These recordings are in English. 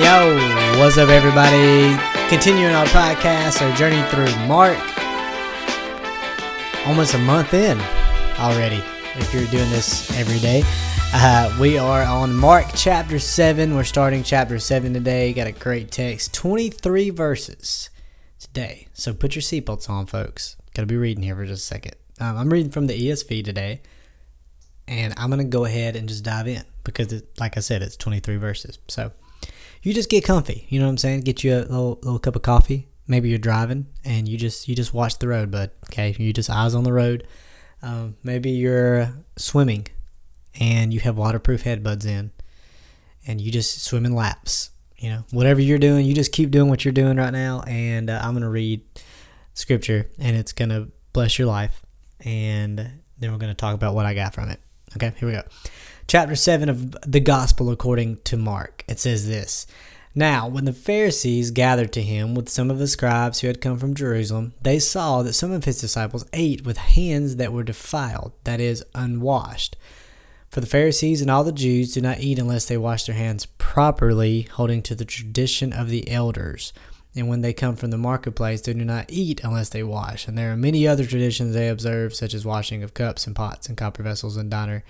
Yo, what's up, everybody? Continuing our podcast, our journey through Mark. Almost a month in already, if you're doing this every day. Uh, we are on Mark chapter 7. We're starting chapter 7 today. Got a great text 23 verses today. So put your seatbelts on, folks. Gotta be reading here for just a second. Um, I'm reading from the ESV today, and I'm gonna go ahead and just dive in because, it, like I said, it's 23 verses. So you just get comfy. You know what I'm saying? Get you a little, little cup of coffee. Maybe you're driving and you just you just watch the road, bud. Okay, you just eyes on the road. Um, maybe you're swimming and you have waterproof headbuds in, and you just swim in laps. You know, whatever you're doing, you just keep doing what you're doing right now. And uh, I'm gonna read scripture, and it's gonna bless your life. And then we're gonna talk about what I got from it. Okay, here we go chapter 7 of the Gospel according to Mark. It says this Now, when the Pharisees gathered to him with some of the scribes who had come from Jerusalem, they saw that some of his disciples ate with hands that were defiled, that is, unwashed. For the Pharisees and all the Jews do not eat unless they wash their hands properly, holding to the tradition of the elders. And when they come from the marketplace, they do not eat unless they wash. And there are many other traditions they observe, such as washing of cups and pots and copper vessels and diner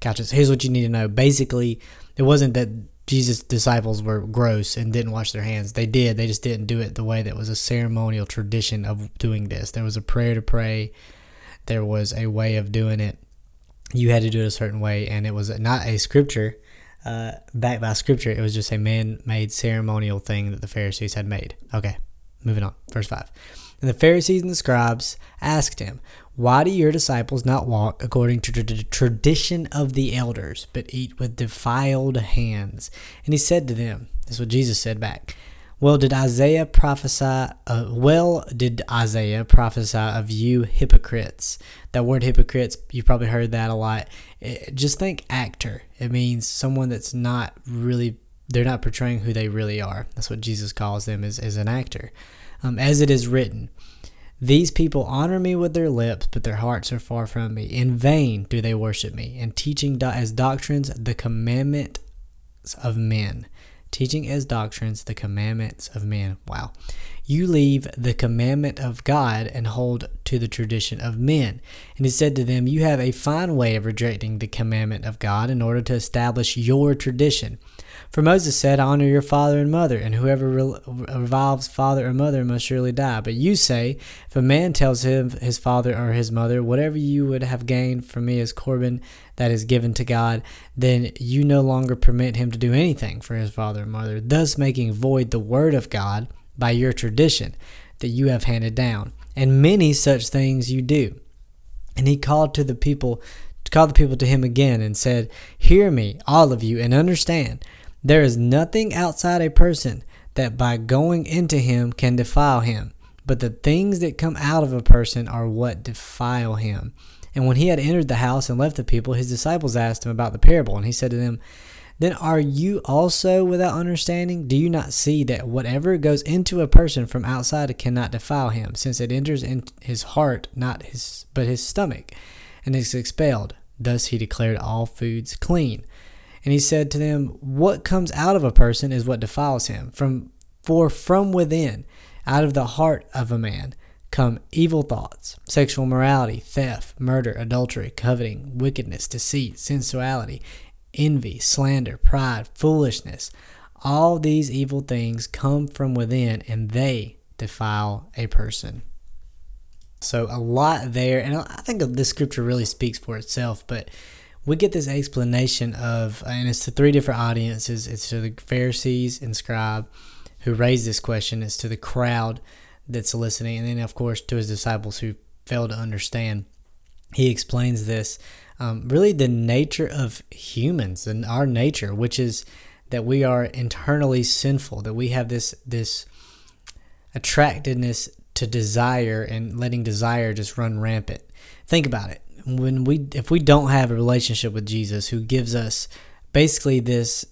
couches. Here's what you need to know. Basically, it wasn't that Jesus' disciples were gross and didn't wash their hands. They did. They just didn't do it the way that was a ceremonial tradition of doing this. There was a prayer to pray. There was a way of doing it. You had to do it a certain way, and it was not a scripture uh, backed by scripture. It was just a man-made ceremonial thing that the Pharisees had made. Okay, moving on. Verse five. And the Pharisees and the scribes asked him, why do your disciples not walk according to the tradition of the elders, but eat with defiled hands? And he said to them, This is what Jesus said back. Well, did Isaiah prophesy? Uh, well, did Isaiah prophesy of you hypocrites? That word hypocrites, you've probably heard that a lot. It, just think actor. It means someone that's not really, they're not portraying who they really are. That's what Jesus calls them as, an actor. Um, as it is written, these people honor me with their lips, but their hearts are far from me. In vain do they worship me, and teaching as doctrines the commandments of men. Teaching as doctrines the commandments of men. Wow. You leave the commandment of God and hold to the tradition of men. And he said to them, You have a fine way of rejecting the commandment of God in order to establish your tradition. For Moses said, Honor your father and mother, and whoever reviles father or mother must surely die. But you say, If a man tells him his father or his mother, Whatever you would have gained from me is Corban that is given to God, then you no longer permit him to do anything for his father or mother, thus making void the word of God by your tradition that you have handed down. And many such things you do. And he called to the people, called the people to him again and said, Hear me, all of you, and understand. There is nothing outside a person that by going into him can defile him, but the things that come out of a person are what defile him. And when he had entered the house and left the people, his disciples asked him about the parable, and he said to them, Then are you also without understanding? Do you not see that whatever goes into a person from outside cannot defile him, since it enters in his heart, not his but his stomach, and is expelled? Thus he declared all foods clean. And he said to them, What comes out of a person is what defiles him. From for from within, out of the heart of a man, come evil thoughts, sexual morality, theft, murder, adultery, coveting, wickedness, deceit, sensuality, envy, slander, pride, foolishness. All these evil things come from within and they defile a person. So, a lot there, and I think this scripture really speaks for itself, but we get this explanation of, and it's to three different audiences. It's to the Pharisees and scribe who raised this question. It's to the crowd that's listening, and then of course to his disciples who fail to understand. He explains this, um, really the nature of humans and our nature, which is that we are internally sinful, that we have this this attractedness to desire and letting desire just run rampant. Think about it when we if we don't have a relationship with Jesus who gives us basically this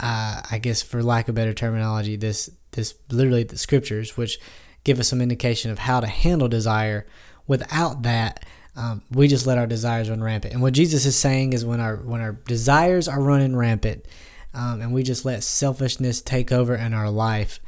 uh, I guess for lack of better terminology this this literally the scriptures which give us some indication of how to handle desire. Without that um, we just let our desires run rampant. And what Jesus is saying is when our when our desires are running rampant um, and we just let selfishness take over in our life,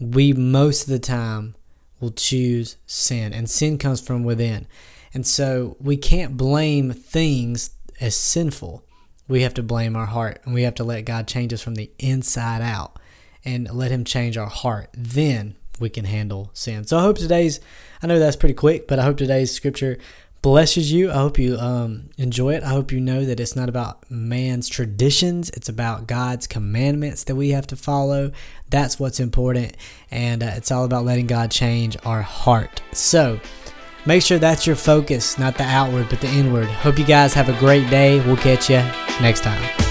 we most of the time will choose sin, and sin comes from within. And so we can't blame things as sinful. We have to blame our heart, and we have to let God change us from the inside out and let Him change our heart. Then we can handle sin. So I hope today's, I know that's pretty quick, but I hope today's scripture blesses you. I hope you um, enjoy it. I hope you know that it's not about man's traditions, it's about God's commandments that we have to follow. That's what's important. And uh, it's all about letting God change our heart. So, Make sure that's your focus, not the outward, but the inward. Hope you guys have a great day. We'll catch you next time.